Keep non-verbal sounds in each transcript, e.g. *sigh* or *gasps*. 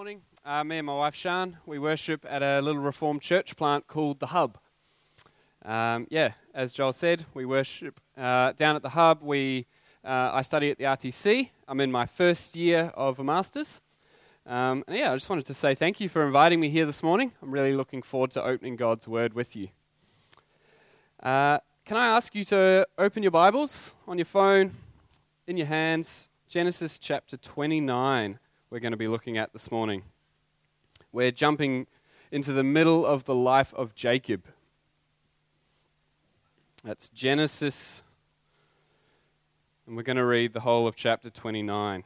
morning. Uh, me and my wife Shan, we worship at a little Reformed church plant called The Hub. Um, yeah, as Joel said, we worship uh, down at The Hub. We, uh, I study at the RTC. I'm in my first year of a master's. Um, and yeah, I just wanted to say thank you for inviting me here this morning. I'm really looking forward to opening God's Word with you. Uh, can I ask you to open your Bibles on your phone, in your hands, Genesis chapter 29 we're going to be looking at this morning. We're jumping into the middle of the life of Jacob. That's Genesis, and we're going to read the whole of chapter 29.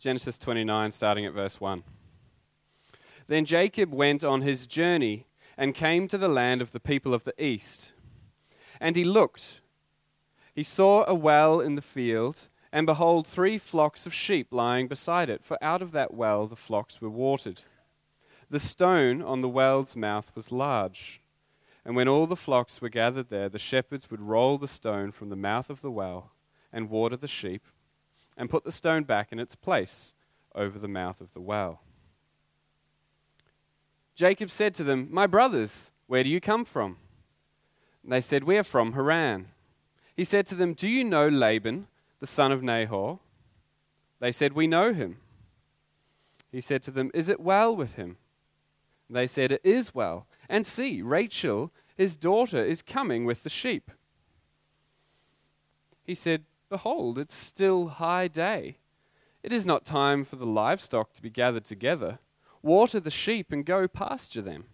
Genesis 29, starting at verse 1. Then Jacob went on his journey and came to the land of the people of the east. And he looked. He saw a well in the field, and behold, three flocks of sheep lying beside it, for out of that well the flocks were watered. The stone on the well's mouth was large. And when all the flocks were gathered there, the shepherds would roll the stone from the mouth of the well and water the sheep, and put the stone back in its place over the mouth of the well. Jacob said to them, My brothers, where do you come from? And they said, We are from Haran. He said to them, Do you know Laban, the son of Nahor? They said, We know him. He said to them, Is it well with him? They said, It is well. And see, Rachel, his daughter, is coming with the sheep. He said, Behold, it's still high day. It is not time for the livestock to be gathered together Water the sheep and go pasture them.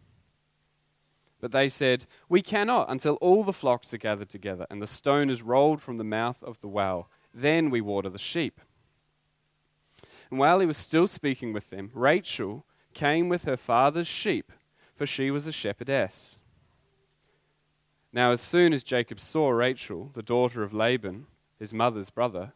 But they said, We cannot until all the flocks are gathered together and the stone is rolled from the mouth of the well. Then we water the sheep. And while he was still speaking with them, Rachel came with her father's sheep, for she was a shepherdess. Now, as soon as Jacob saw Rachel, the daughter of Laban, his mother's brother,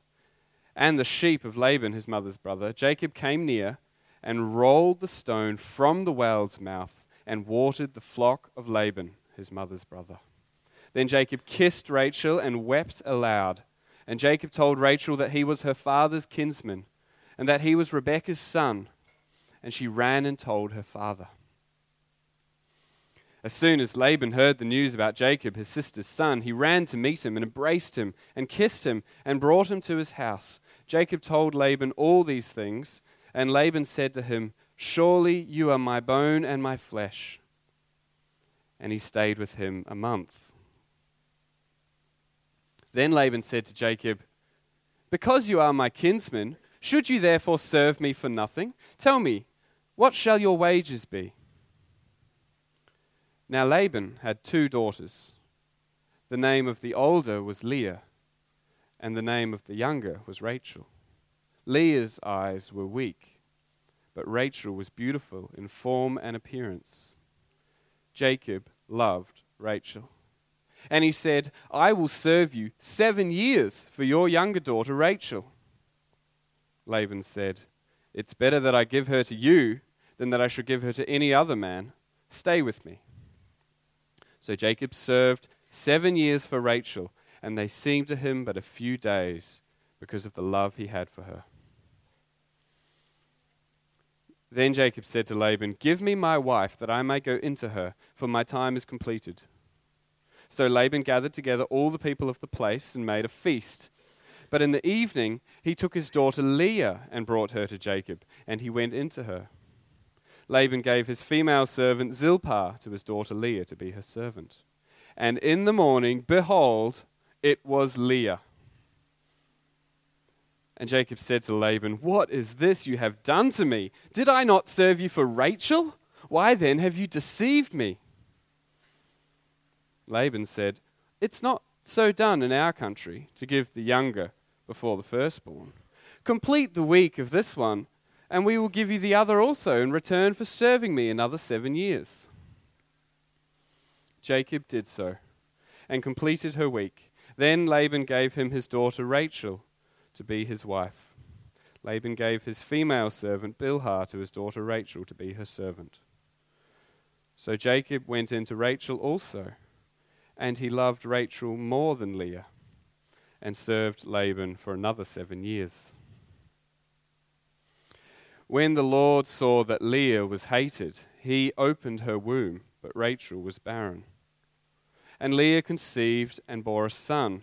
and the sheep of Laban, his mother's brother, Jacob came near and rolled the stone from the well's mouth and watered the flock of Laban, his mother's brother. Then Jacob kissed Rachel and wept aloud. And Jacob told Rachel that he was her father's kinsman and that he was Rebekah's son. And she ran and told her father. As soon as Laban heard the news about Jacob, his sister's son, he ran to meet him and embraced him and kissed him and brought him to his house. Jacob told Laban all these things. And Laban said to him, Surely you are my bone and my flesh. And he stayed with him a month. Then Laban said to Jacob, Because you are my kinsman, should you therefore serve me for nothing? Tell me, what shall your wages be? Now Laban had two daughters. The name of the older was Leah, and the name of the younger was Rachel. Leah's eyes were weak, but Rachel was beautiful in form and appearance. Jacob loved Rachel. And he said, I will serve you seven years for your younger daughter Rachel. Laban said, It's better that I give her to you than that I should give her to any other man. Stay with me. So Jacob served seven years for Rachel, and they seemed to him but a few days because of the love he had for her. Then Jacob said to Laban, Give me my wife, that I may go into her, for my time is completed. So Laban gathered together all the people of the place and made a feast. But in the evening he took his daughter Leah and brought her to Jacob, and he went into her. Laban gave his female servant Zilpah to his daughter Leah to be her servant. And in the morning, behold, it was Leah. And Jacob said to Laban, What is this you have done to me? Did I not serve you for Rachel? Why then have you deceived me? Laban said, It's not so done in our country to give the younger before the firstborn. Complete the week of this one, and we will give you the other also in return for serving me another seven years. Jacob did so and completed her week. Then Laban gave him his daughter Rachel to be his wife. Laban gave his female servant Bilhah to his daughter Rachel to be her servant. So Jacob went in to Rachel also, and he loved Rachel more than Leah and served Laban for another seven years. When the Lord saw that Leah was hated, he opened her womb, but Rachel was barren. And Leah conceived and bore a son,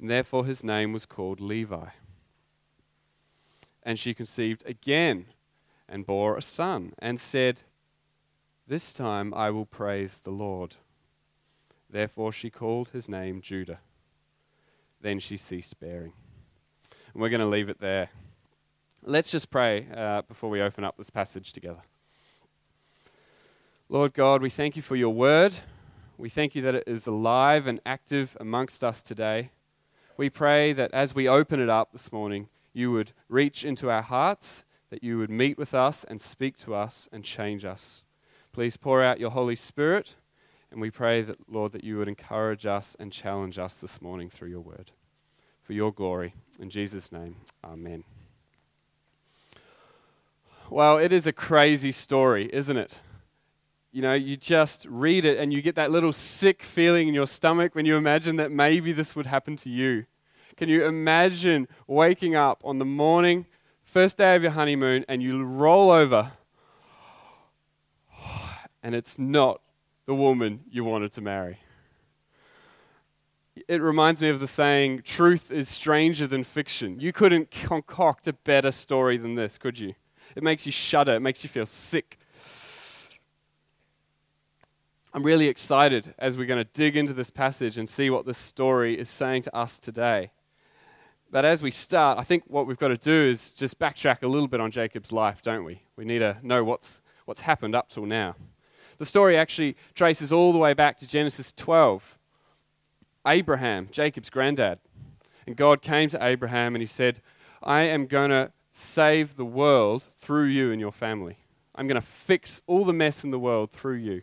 And therefore his name was called Levi. And she conceived again and bore a son, and said, This time I will praise the Lord. Therefore she called his name Judah. Then she ceased bearing. And we're going to leave it there. Let's just pray uh, before we open up this passage together. Lord God, we thank you for your word. We thank you that it is alive and active amongst us today. We pray that as we open it up this morning, you would reach into our hearts, that you would meet with us and speak to us and change us. Please pour out your Holy Spirit and we pray that, Lord, that you would encourage us and challenge us this morning through your word. For your glory. In Jesus' name, amen. Well, it is a crazy story, isn't it? You know, you just read it and you get that little sick feeling in your stomach when you imagine that maybe this would happen to you. Can you imagine waking up on the morning, first day of your honeymoon, and you roll over *gasps* and it's not the woman you wanted to marry. It reminds me of the saying, truth is stranger than fiction. You couldn't concoct a better story than this, could you? It makes you shudder, it makes you feel sick. I'm really excited as we're going to dig into this passage and see what this story is saying to us today. But as we start, I think what we've got to do is just backtrack a little bit on Jacob's life, don't we? We need to know what's, what's happened up till now. The story actually traces all the way back to Genesis 12. Abraham, Jacob's granddad. And God came to Abraham and he said, I am going to save the world through you and your family. I'm going to fix all the mess in the world through you.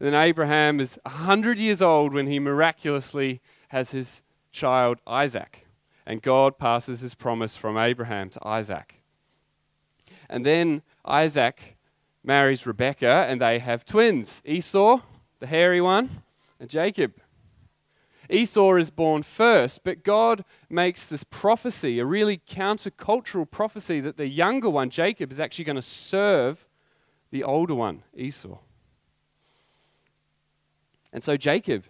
Then Abraham is 100 years old when he miraculously has his child Isaac. And God passes his promise from Abraham to Isaac. And then Isaac marries Rebekah, and they have twins Esau, the hairy one, and Jacob. Esau is born first, but God makes this prophecy, a really countercultural prophecy, that the younger one, Jacob, is actually going to serve the older one, Esau. And so Jacob,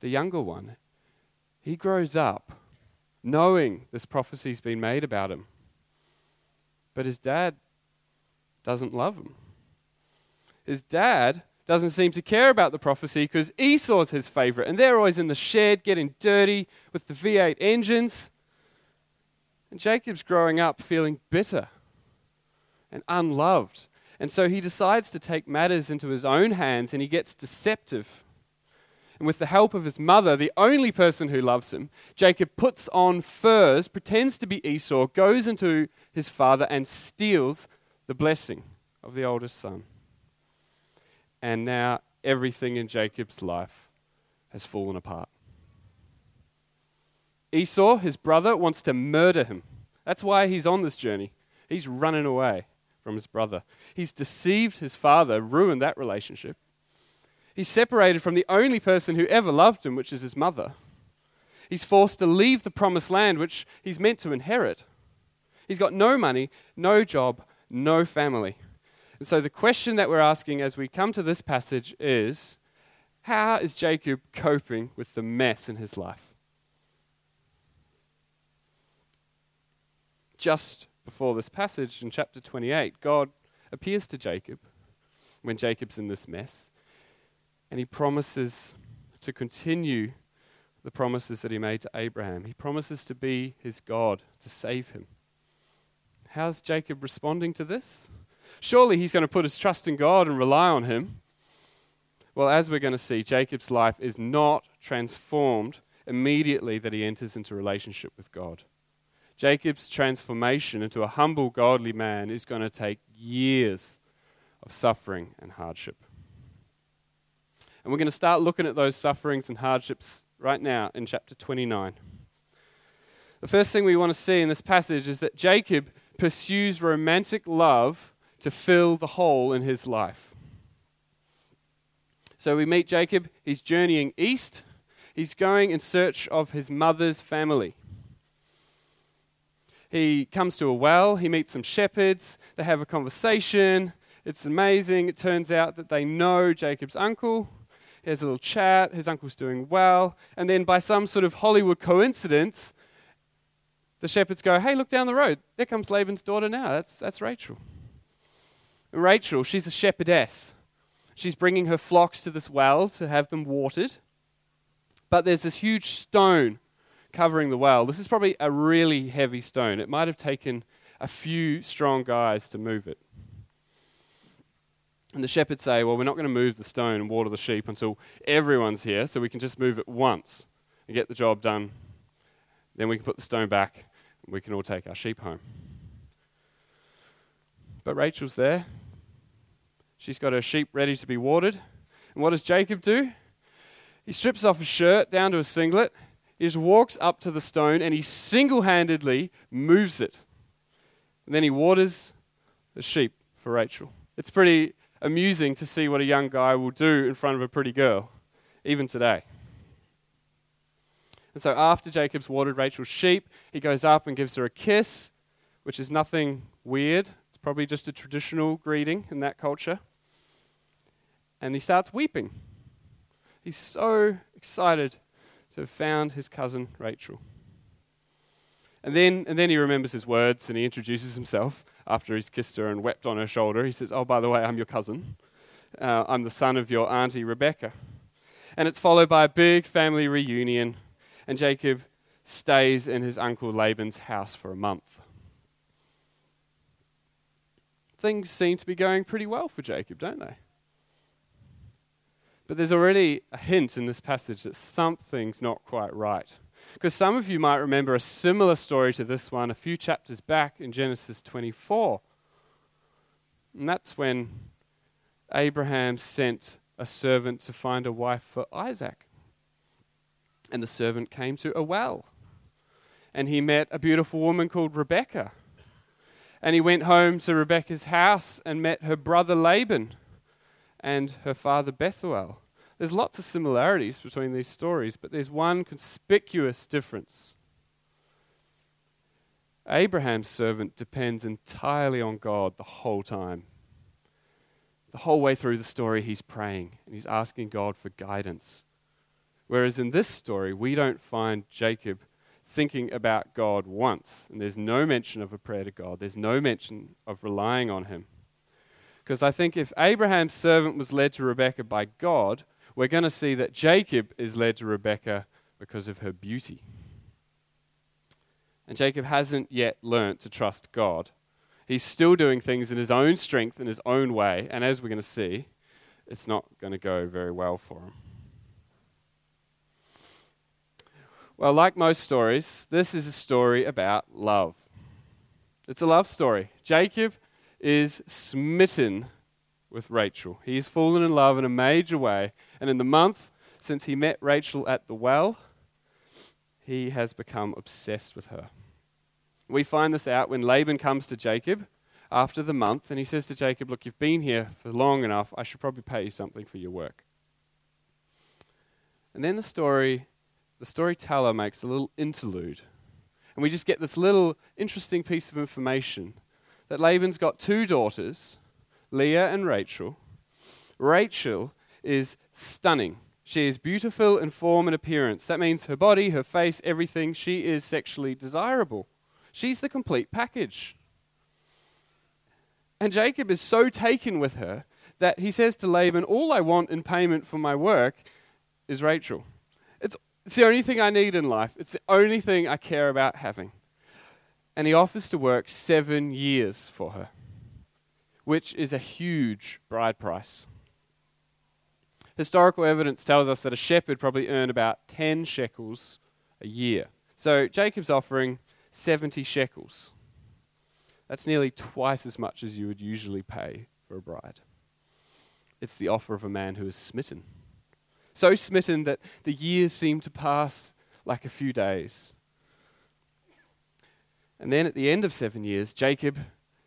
the younger one, he grows up knowing this prophecy's been made about him. But his dad doesn't love him his dad doesn't seem to care about the prophecy because Esau's his favorite. And they're always in the shed getting dirty with the V8 engines. And Jacob's growing up feeling bitter and unloved. And so he decides to take matters into his own hands and he gets deceptive. And with the help of his mother, the only person who loves him, Jacob puts on furs, pretends to be Esau, goes into his father, and steals the blessing of the oldest son and now everything in Jacob's life has fallen apart. Esau, his brother, wants to murder him. That's why he's on this journey. He's running away from his brother. He's deceived his father, ruined that relationship. He's separated from the only person who ever loved him, which is his mother. He's forced to leave the promised land, which he's meant to inherit. He's got no money, no job, no family. And so the question that we're asking as we come to this passage is how is Jacob coping with the mess in his life? Just before this passage in chapter 28, God appears to Jacob when Jacob's in this mess, and he promises to continue the promises that he made to Abraham. He promises to be his God, to save him. How's Jacob responding to this? Surely he's going to put his trust in God and rely on him. Well, as we're going to see, Jacob's life is not transformed immediately that he enters into relationship with God. Jacob's transformation into a humble, godly man is going to take years of suffering and hardship. And we're going to start looking at those sufferings and hardships right now in chapter 29. The first thing we want to see in this passage is that Jacob pursues romantic love to fill the hole in his life. So we meet Jacob, he's journeying east, he's going in search of his mother's family. He comes to a well, he meets some shepherds, they have a conversation. It's amazing. It turns out that they know Jacob's uncle. He has a little chat, his uncle's doing well. And then, by some sort of Hollywood coincidence, the shepherds go, Hey, look down the road. There comes Laban's daughter now. That's, that's Rachel. And Rachel, she's a shepherdess. She's bringing her flocks to this well to have them watered. But there's this huge stone covering the well. This is probably a really heavy stone. It might have taken a few strong guys to move it. And the shepherds say, Well, we're not going to move the stone and water the sheep until everyone's here, so we can just move it once and get the job done. Then we can put the stone back and we can all take our sheep home. But Rachel's there. She's got her sheep ready to be watered. And what does Jacob do? He strips off his shirt down to a singlet he just walks up to the stone and he single handedly moves it. And then he waters the sheep for Rachel. It's pretty amusing to see what a young guy will do in front of a pretty girl, even today. And so after Jacob's watered Rachel's sheep, he goes up and gives her a kiss, which is nothing weird. It's probably just a traditional greeting in that culture. And he starts weeping. He's so excited to have found his cousin Rachel. And then, and then he remembers his words and he introduces himself after he's kissed her and wept on her shoulder. He says, Oh, by the way, I'm your cousin. Uh, I'm the son of your auntie Rebekah. And it's followed by a big family reunion, and Jacob stays in his uncle Laban's house for a month. Things seem to be going pretty well for Jacob, don't they? But there's already a hint in this passage that something's not quite right. Because some of you might remember a similar story to this one a few chapters back in Genesis 24. And that's when Abraham sent a servant to find a wife for Isaac. And the servant came to a well. And he met a beautiful woman called Rebekah. And he went home to Rebekah's house and met her brother Laban and her father Bethuel. There's lots of similarities between these stories, but there's one conspicuous difference. Abraham's servant depends entirely on God the whole time. The whole way through the story, he's praying and he's asking God for guidance. Whereas in this story, we don't find Jacob thinking about God once, and there's no mention of a prayer to God, there's no mention of relying on him. Because I think if Abraham's servant was led to Rebekah by God, we're going to see that Jacob is led to Rebekah because of her beauty. And Jacob hasn't yet learnt to trust God. He's still doing things in his own strength, in his own way, and as we're going to see, it's not going to go very well for him. Well, like most stories, this is a story about love. It's a love story. Jacob is smitten with Rachel. He has fallen in love in a major way. And in the month since he met Rachel at the well, he has become obsessed with her. We find this out when Laban comes to Jacob after the month and he says to Jacob, Look, you've been here for long enough. I should probably pay you something for your work. And then the story, the storyteller makes a little interlude. And we just get this little interesting piece of information that Laban's got two daughters Leah and Rachel. Rachel is stunning. She is beautiful in form and appearance. That means her body, her face, everything. She is sexually desirable. She's the complete package. And Jacob is so taken with her that he says to Laban, All I want in payment for my work is Rachel. It's, it's the only thing I need in life, it's the only thing I care about having. And he offers to work seven years for her which is a huge bride price. Historical evidence tells us that a shepherd probably earned about 10 shekels a year. So Jacob's offering 70 shekels. That's nearly twice as much as you would usually pay for a bride. It's the offer of a man who is smitten. So smitten that the years seem to pass like a few days. And then at the end of seven years, Jacob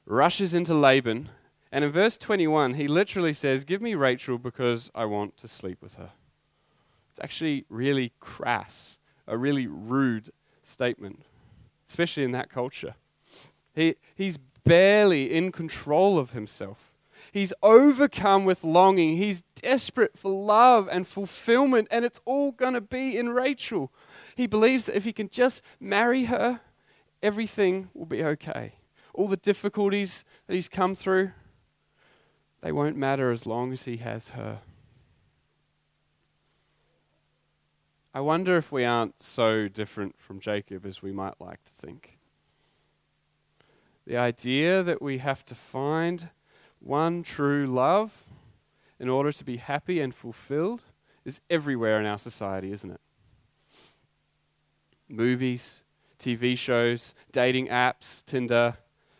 rushes into Laban. And in verse 21, he literally says, Give me Rachel because I want to sleep with her. It's actually really crass, a really rude statement, especially in that culture. He, he's barely in control of himself. He's overcome with longing. He's desperate for love and fulfillment, and it's all going to be in Rachel. He believes that if he can just marry her, everything will be okay. All the difficulties that he's come through, they won't matter as long as he has her. I wonder if we aren't so different from Jacob as we might like to think. The idea that we have to find one true love in order to be happy and fulfilled is everywhere in our society, isn't it? Movies, TV shows, dating apps, Tinder,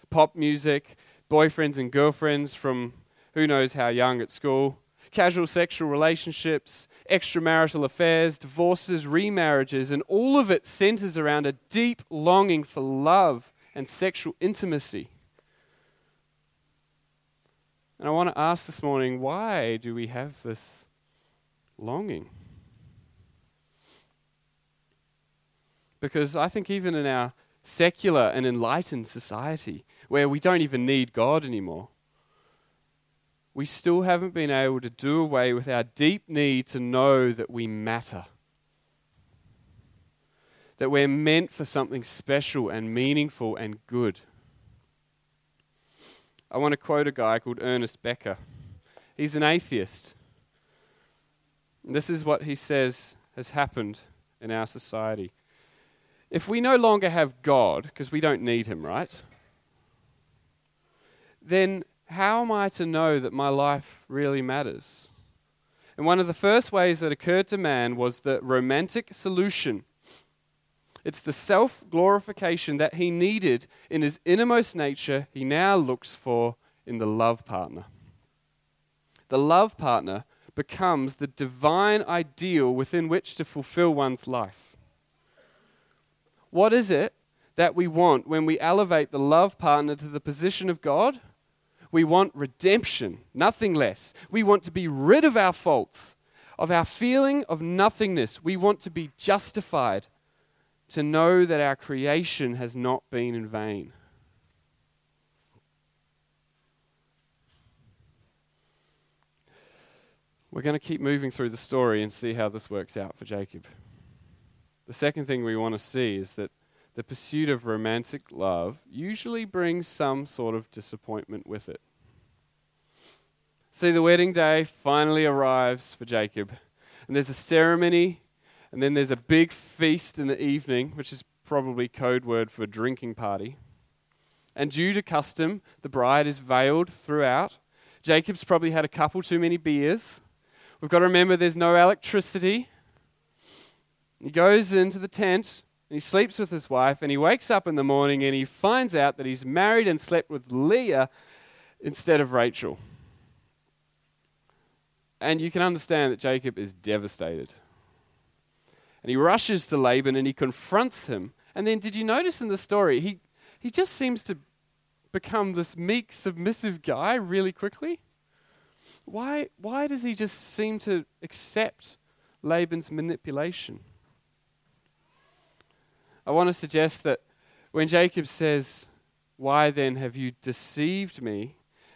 pop music, boyfriends and girlfriends from who knows how young at school, casual sexual relationships, extramarital affairs, divorces, remarriages, and all of it centers around a deep longing for love and sexual intimacy. And I want to ask this morning why do we have this longing? Because I think even in our secular and enlightened society, where we don't even need God anymore, we still haven't been able to do away with our deep need to know that we matter. That we're meant for something special and meaningful and good. I want to quote a guy called Ernest Becker. He's an atheist. This is what he says has happened in our society. If we no longer have God, because we don't need him, right? Then how am I to know that my life really matters? And one of the first ways that occurred to man was the romantic solution it's the self glorification that he needed in his innermost nature, he now looks for in the love partner. The love partner becomes the divine ideal within which to fulfill one's life. What is it that we want when we elevate the love partner to the position of God? We want redemption, nothing less. We want to be rid of our faults, of our feeling of nothingness. We want to be justified to know that our creation has not been in vain. We're going to keep moving through the story and see how this works out for Jacob. The second thing we want to see is that the pursuit of romantic love usually brings some sort of disappointment with it. See, the wedding day finally arrives for Jacob, and there's a ceremony and then there's a big feast in the evening, which is probably code word for drinking party. And due to custom, the bride is veiled throughout. Jacob's probably had a couple too many beers. We've got to remember there's no electricity. He goes into the tent he sleeps with his wife, and he wakes up in the morning and he finds out that he's married and slept with Leah instead of Rachel. And you can understand that Jacob is devastated. And he rushes to Laban and he confronts him. And then, did you notice in the story, he, he just seems to become this meek, submissive guy really quickly? Why, why does he just seem to accept Laban's manipulation? I want to suggest that when Jacob says, Why then have you deceived me?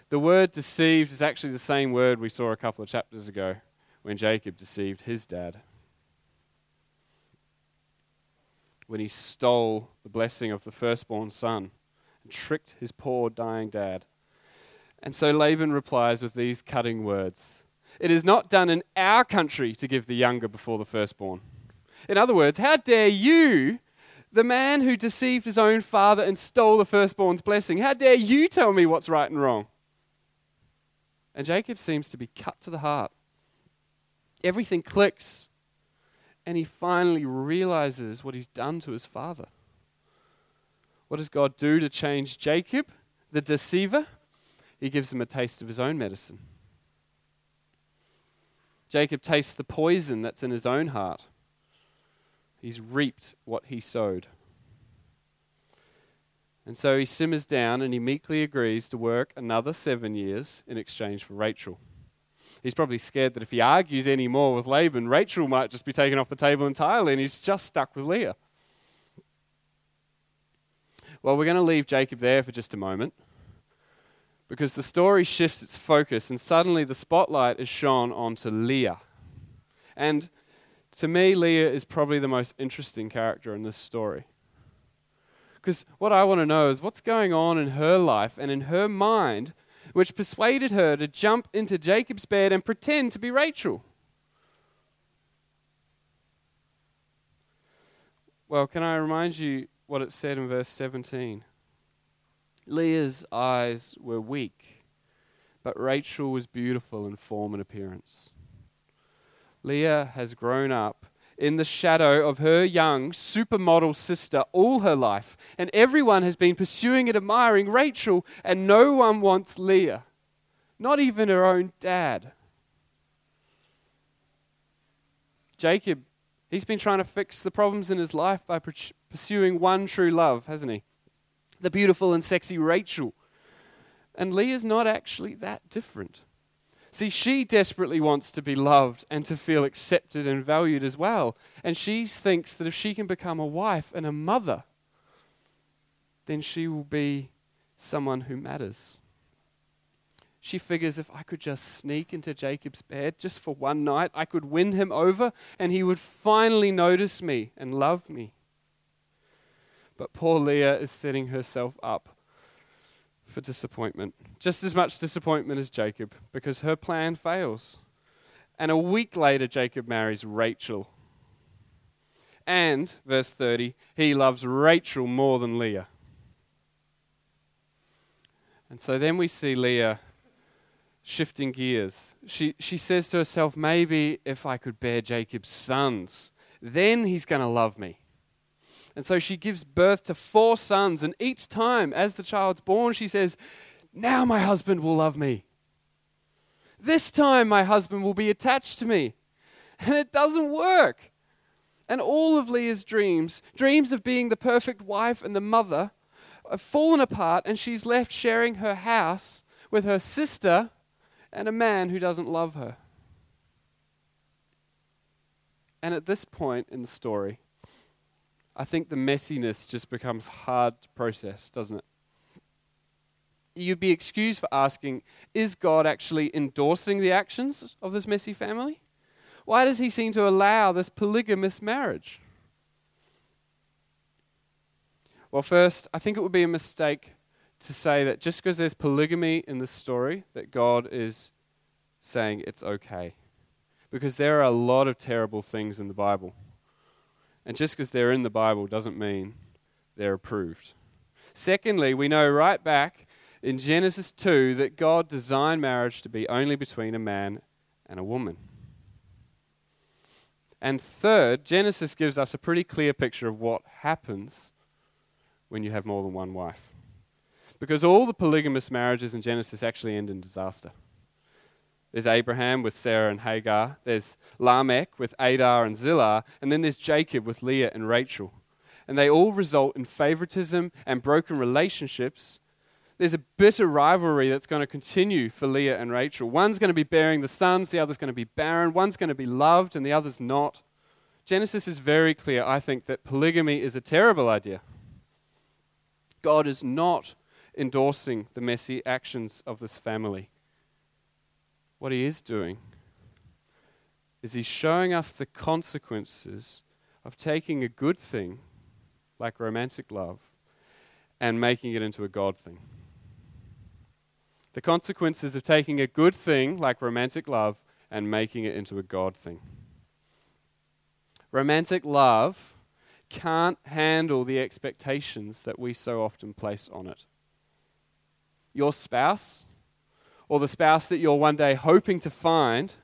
The word deceived is actually the same word we saw a couple of chapters ago when Jacob deceived his dad. when he stole the blessing of the firstborn son and tricked his poor dying dad. And so Laban replies with these cutting words It is not done in our country to give the younger before the firstborn. In other words, how dare you, the man who deceived his own father and stole the firstborn's blessing, how dare you tell me what's right and wrong? And Jacob seems to be cut to the heart. Everything clicks, and he finally realizes what he's done to his father. What does God do to change Jacob, the deceiver? He gives him a taste of his own medicine. Jacob tastes the poison that's in his own heart. He's reaped what he sowed. And so he simmers down and he meekly agrees to work another seven years in exchange for Rachel. He's probably scared that if he argues any more with Laban, Rachel might just be taken off the table entirely and he's just stuck with Leah. Well, we're going to leave Jacob there for just a moment because the story shifts its focus and suddenly the spotlight is shone onto Leah. And to me, Leah is probably the most interesting character in this story. Because what I want to know is what's going on in her life and in her mind, which persuaded her to jump into Jacob's bed and pretend to be Rachel. Well, can I remind you what it said in verse 17? Leah's eyes were weak, but Rachel was beautiful in form and appearance. Leah has grown up in the shadow of her young supermodel sister all her life, and everyone has been pursuing and admiring Rachel, and no one wants Leah, not even her own dad. Jacob, he's been trying to fix the problems in his life by pursuing one true love, hasn't he? The beautiful and sexy Rachel. And Leah's not actually that different. See, she desperately wants to be loved and to feel accepted and valued as well. And she thinks that if she can become a wife and a mother, then she will be someone who matters. She figures if I could just sneak into Jacob's bed just for one night, I could win him over and he would finally notice me and love me. But poor Leah is setting herself up for disappointment. Just as much disappointment as Jacob, because her plan fails. And a week later, Jacob marries Rachel. And, verse 30, he loves Rachel more than Leah. And so then we see Leah shifting gears. She, she says to herself, maybe if I could bear Jacob's sons, then he's going to love me. And so she gives birth to four sons. And each time, as the child's born, she says, Now my husband will love me. This time, my husband will be attached to me. *laughs* And it doesn't work. And all of Leah's dreams, dreams of being the perfect wife and the mother, have fallen apart, and she's left sharing her house with her sister and a man who doesn't love her. And at this point in the story, I think the messiness just becomes hard to process, doesn't it? You'd be excused for asking Is God actually endorsing the actions of this messy family? Why does he seem to allow this polygamous marriage? Well, first, I think it would be a mistake to say that just because there's polygamy in the story, that God is saying it's okay. Because there are a lot of terrible things in the Bible. And just because they're in the Bible doesn't mean they're approved. Secondly, we know right back in Genesis 2 that God designed marriage to be only between a man and a woman. And third, Genesis gives us a pretty clear picture of what happens when you have more than one wife. Because all the polygamous marriages in Genesis actually end in disaster. There's Abraham with Sarah and Hagar. There's Lamech with Adah and Zillah. And then there's Jacob with Leah and Rachel. And they all result in favoritism and broken relationships. There's a bitter rivalry that's going to continue for Leah and Rachel. One's going to be bearing the sons, the other's going to be barren. One's going to be loved, and the other's not. Genesis is very clear, I think, that polygamy is a terrible idea. God is not endorsing the messy actions of this family what he is doing is he's showing us the consequences of taking a good thing, like romantic love, and making it into a God thing. The consequences of taking a good thing, like romantic love, and making it into a God thing. Romantic love can't handle the expectations that we so often place on it. Your spouse or the spouse that you're one day hoping to find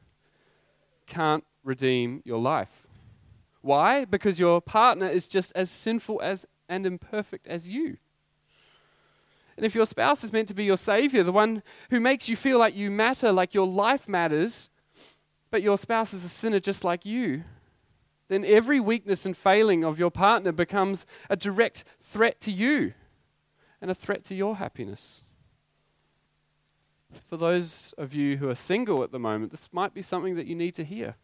can't redeem your life. Why? Because your partner is just as sinful as and imperfect as you. And if your spouse is meant to be your savior, the one who makes you feel like you matter, like your life matters, but your spouse is a sinner just like you, then every weakness and failing of your partner becomes a direct threat to you and a threat to your happiness. For those of you who are single at the moment, this might be something that you need to hear.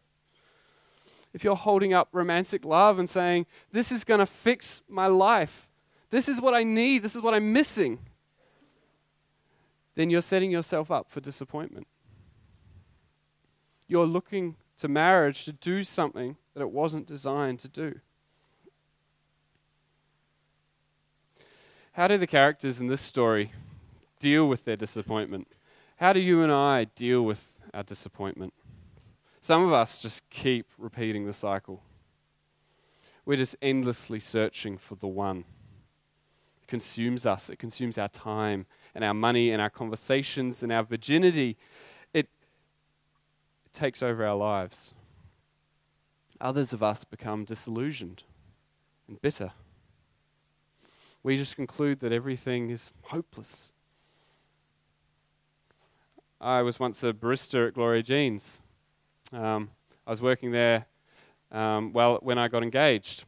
If you're holding up romantic love and saying, This is going to fix my life, this is what I need, this is what I'm missing, then you're setting yourself up for disappointment. You're looking to marriage to do something that it wasn't designed to do. How do the characters in this story deal with their disappointment? How do you and I deal with our disappointment? Some of us just keep repeating the cycle. We're just endlessly searching for the one. It consumes us, it consumes our time and our money and our conversations and our virginity. It, it takes over our lives. Others of us become disillusioned and bitter. We just conclude that everything is hopeless. I was once a barista at Gloria Jean's. Um, I was working there um, well when I got engaged.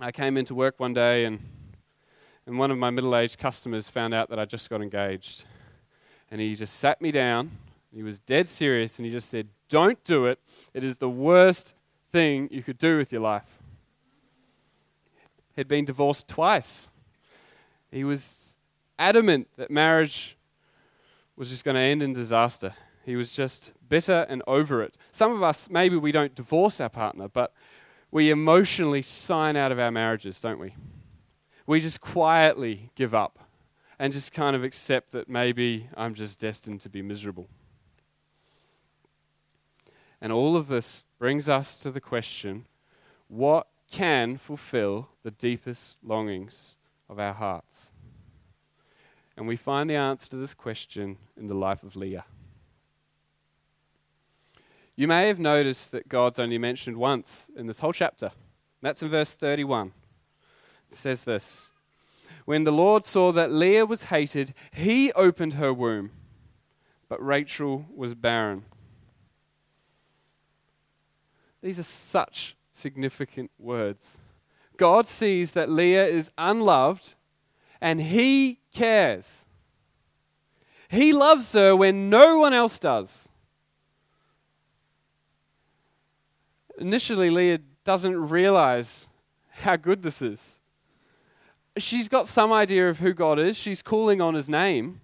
I came into work one day and and one of my middle aged customers found out that I just got engaged. And he just sat me down. He was dead serious and he just said, Don't do it. It is the worst thing you could do with your life. He'd been divorced twice. He was adamant that marriage was just going to end in disaster. He was just bitter and over it. Some of us, maybe we don't divorce our partner, but we emotionally sign out of our marriages, don't we? we just quietly give up and just kind of accept that maybe I'm just destined to be miserable. And all of this brings us to the question what can fulfill the deepest longings of our hearts? And we find the answer to this question in the life of Leah. You may have noticed that God's only mentioned once in this whole chapter. That's in verse 31 says this When the Lord saw that Leah was hated, he opened her womb, but Rachel was barren. These are such significant words. God sees that Leah is unloved and he cares. He loves her when no one else does. Initially, Leah doesn't realize how good this is she's got some idea of who God is. She's calling on his name,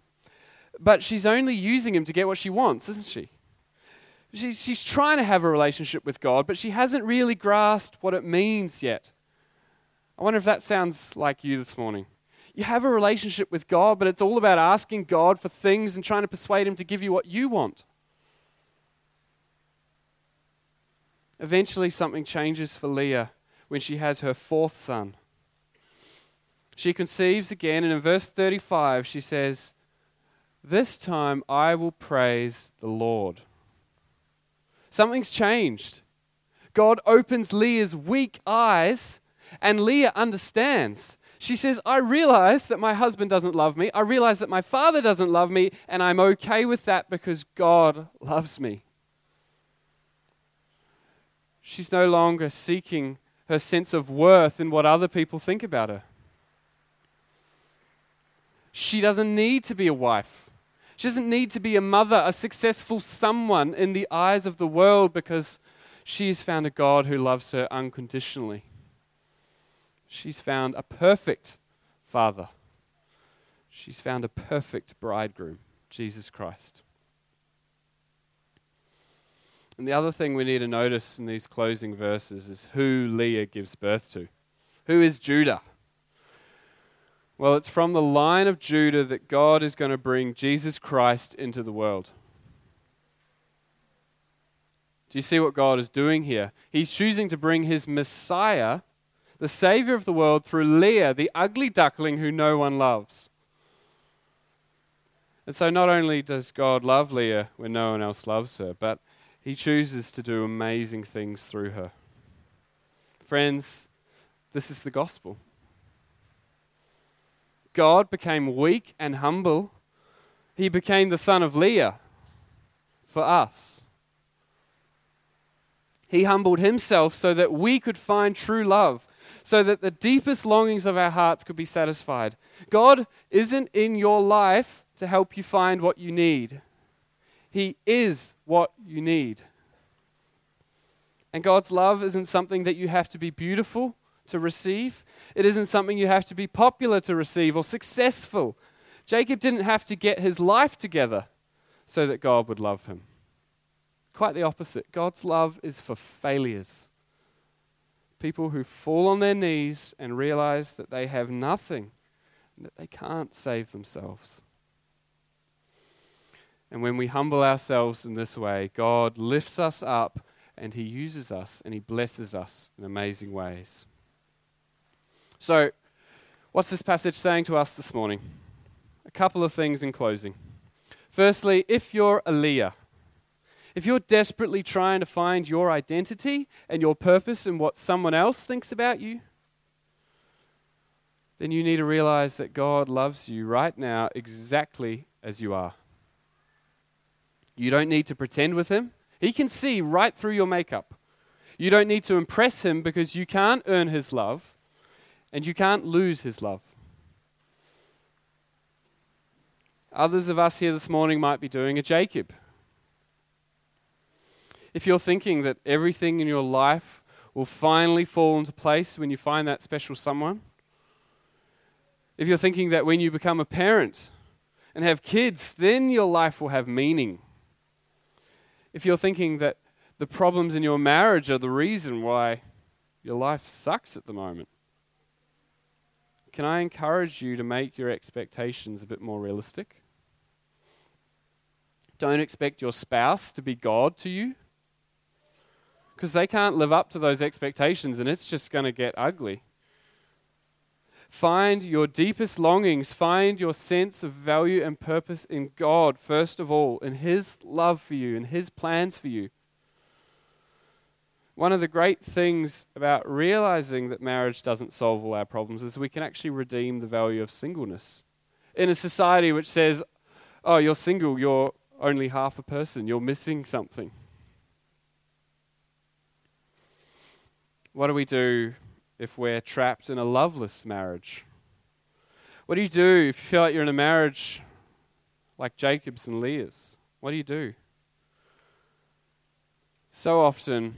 but she's only using him to get what she wants, isn't she? She's, she's trying to have a relationship with God, but she hasn't really grasped what it means yet. I wonder if that sounds like you this morning. You have a relationship with God, but it's all about asking God for things and trying to persuade Him to give you what you want. Eventually, something changes for Leah when she has her fourth son she conceives again, and in verse 35, she says, This time I will praise the Lord. Something's changed. God opens Leah's weak eyes, and Leah understands. She says, I realize that my husband doesn't love me. I realize that my father doesn't love me, and I'm okay with that because God loves me. She's no longer seeking her sense of worth in what other people think about her. She doesn't need to be a wife. She doesn't need to be a mother, a successful someone in the eyes of the world because she's found a God who loves her unconditionally. She's found a perfect father. She's found a perfect bridegroom, Jesus Christ. And the other thing we need to notice in these closing verses is who Leah gives birth to. Who is Judah? Well, it's from the line of Judah that God is going to bring Jesus Christ into the world. Do you see what God is doing here? He's choosing to bring his Messiah, the Savior of the world, through Leah, the ugly duckling who no one loves. And so, not only does God love Leah when no one else loves her, but He chooses to do amazing things through her. Friends, this is the gospel. God became weak and humble. He became the son of Leah for us. He humbled himself so that we could find true love, so that the deepest longings of our hearts could be satisfied. God isn't in your life to help you find what you need, He is what you need. And God's love isn't something that you have to be beautiful to receive. It isn't something you have to be popular to receive or successful. Jacob didn't have to get his life together so that God would love him. Quite the opposite. God's love is for failures. People who fall on their knees and realize that they have nothing, and that they can't save themselves. And when we humble ourselves in this way, God lifts us up and He uses us and He blesses us in amazing ways. So, what's this passage saying to us this morning? A couple of things in closing. Firstly, if you're a Leah, if you're desperately trying to find your identity and your purpose in what someone else thinks about you, then you need to realize that God loves you right now exactly as you are. You don't need to pretend with Him, He can see right through your makeup. You don't need to impress Him because you can't earn His love and you can't lose His love. Others of us here this morning might be doing a Jacob. If you're thinking that everything in your life will finally fall into place when you find that special someone, if you're thinking that when you become a parent and have kids, then your life will have meaning, if you're thinking that the problems in your marriage are the reason why your life sucks at the moment, can I encourage you to make your expectations a bit more realistic? Don't expect your spouse to be God to you because they can't live up to those expectations and it's just going to get ugly. Find your deepest longings, find your sense of value and purpose in God, first of all, in His love for you, in His plans for you. One of the great things about realizing that marriage doesn't solve all our problems is we can actually redeem the value of singleness. In a society which says, oh, you're single, you're only half a person, you're missing something. What do we do if we're trapped in a loveless marriage? What do you do if you feel like you're in a marriage like Jacob's and Leah's? What do you do? So often,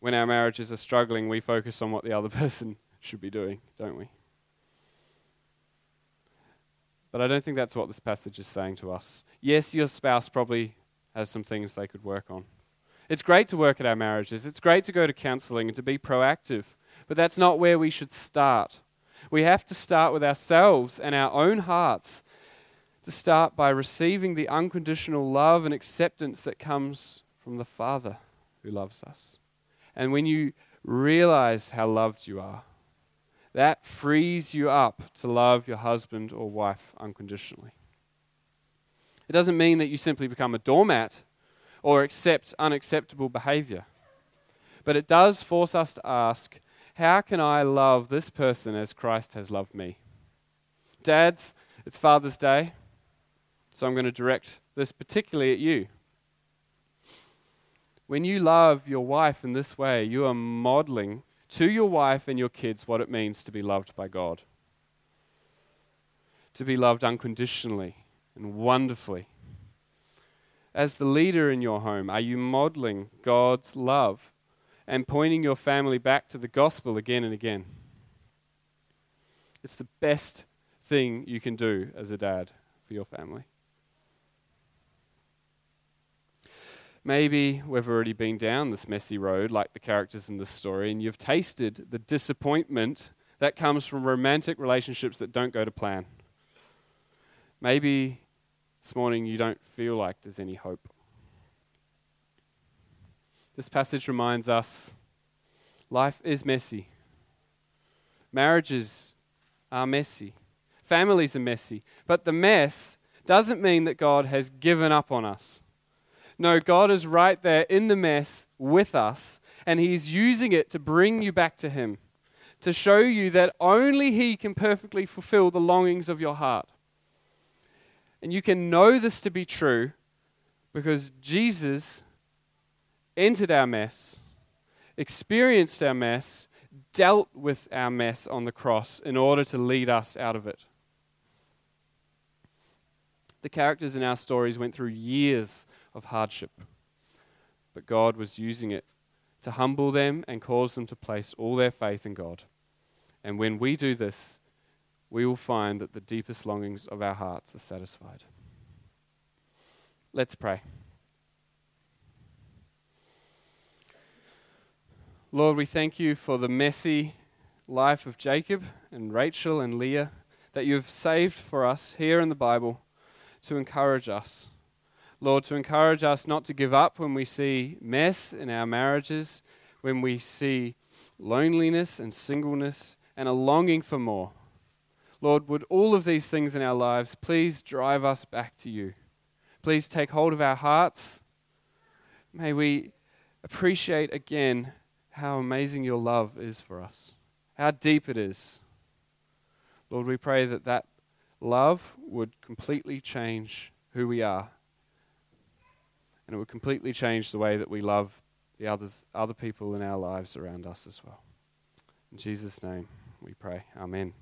when our marriages are struggling, we focus on what the other *laughs* person should be doing, don't we? But I don't think that's what this passage is saying to us. Yes, your spouse probably has some things they could work on. It's great to work at our marriages. It's great to go to counseling and to be proactive. But that's not where we should start. We have to start with ourselves and our own hearts to start by receiving the unconditional love and acceptance that comes from the Father who loves us. And when you realize how loved you are, that frees you up to love your husband or wife unconditionally. It doesn't mean that you simply become a doormat or accept unacceptable behavior, but it does force us to ask how can I love this person as Christ has loved me? Dads, it's Father's Day, so I'm going to direct this particularly at you. When you love your wife in this way, you are modeling to your wife and your kids what it means to be loved by God. To be loved unconditionally and wonderfully. As the leader in your home, are you modeling God's love and pointing your family back to the gospel again and again. It's the best thing you can do as a dad for your family. Maybe we've already been down this messy road, like the characters in this story, and you've tasted the disappointment that comes from romantic relationships that don't go to plan. Maybe this morning you don't feel like there's any hope. This passage reminds us life is messy. Marriages are messy. Families are messy. But the mess doesn't mean that God has given up on us. No, God is right there in the mess with us, and He's using it to bring you back to Him, to show you that only He can perfectly fulfill the longings of your heart. And you can know this to be true because Jesus entered our mess, experienced our mess, dealt with our mess on the cross in order to lead us out of it. The characters in our stories went through years of hardship, but God was using it to humble them and cause them to place all their faith in God. And when we do this, we will find that the deepest longings of our hearts are satisfied. Let's pray. Lord, we thank you for the messy life of Jacob and Rachel and Leah that you have saved for us here in the Bible to encourage us. Lord, to encourage us not to give up when we see mess in our marriages, when we see loneliness and singleness and a longing for more. Lord, would all of these things in our lives please drive us back to you? Please take hold of our hearts. May we appreciate again how amazing your love is for us, how deep it is. Lord, we pray that that love would completely change who we are. And it would completely change the way that we love the others, other people in our lives around us as well. In Jesus' name we pray. Amen.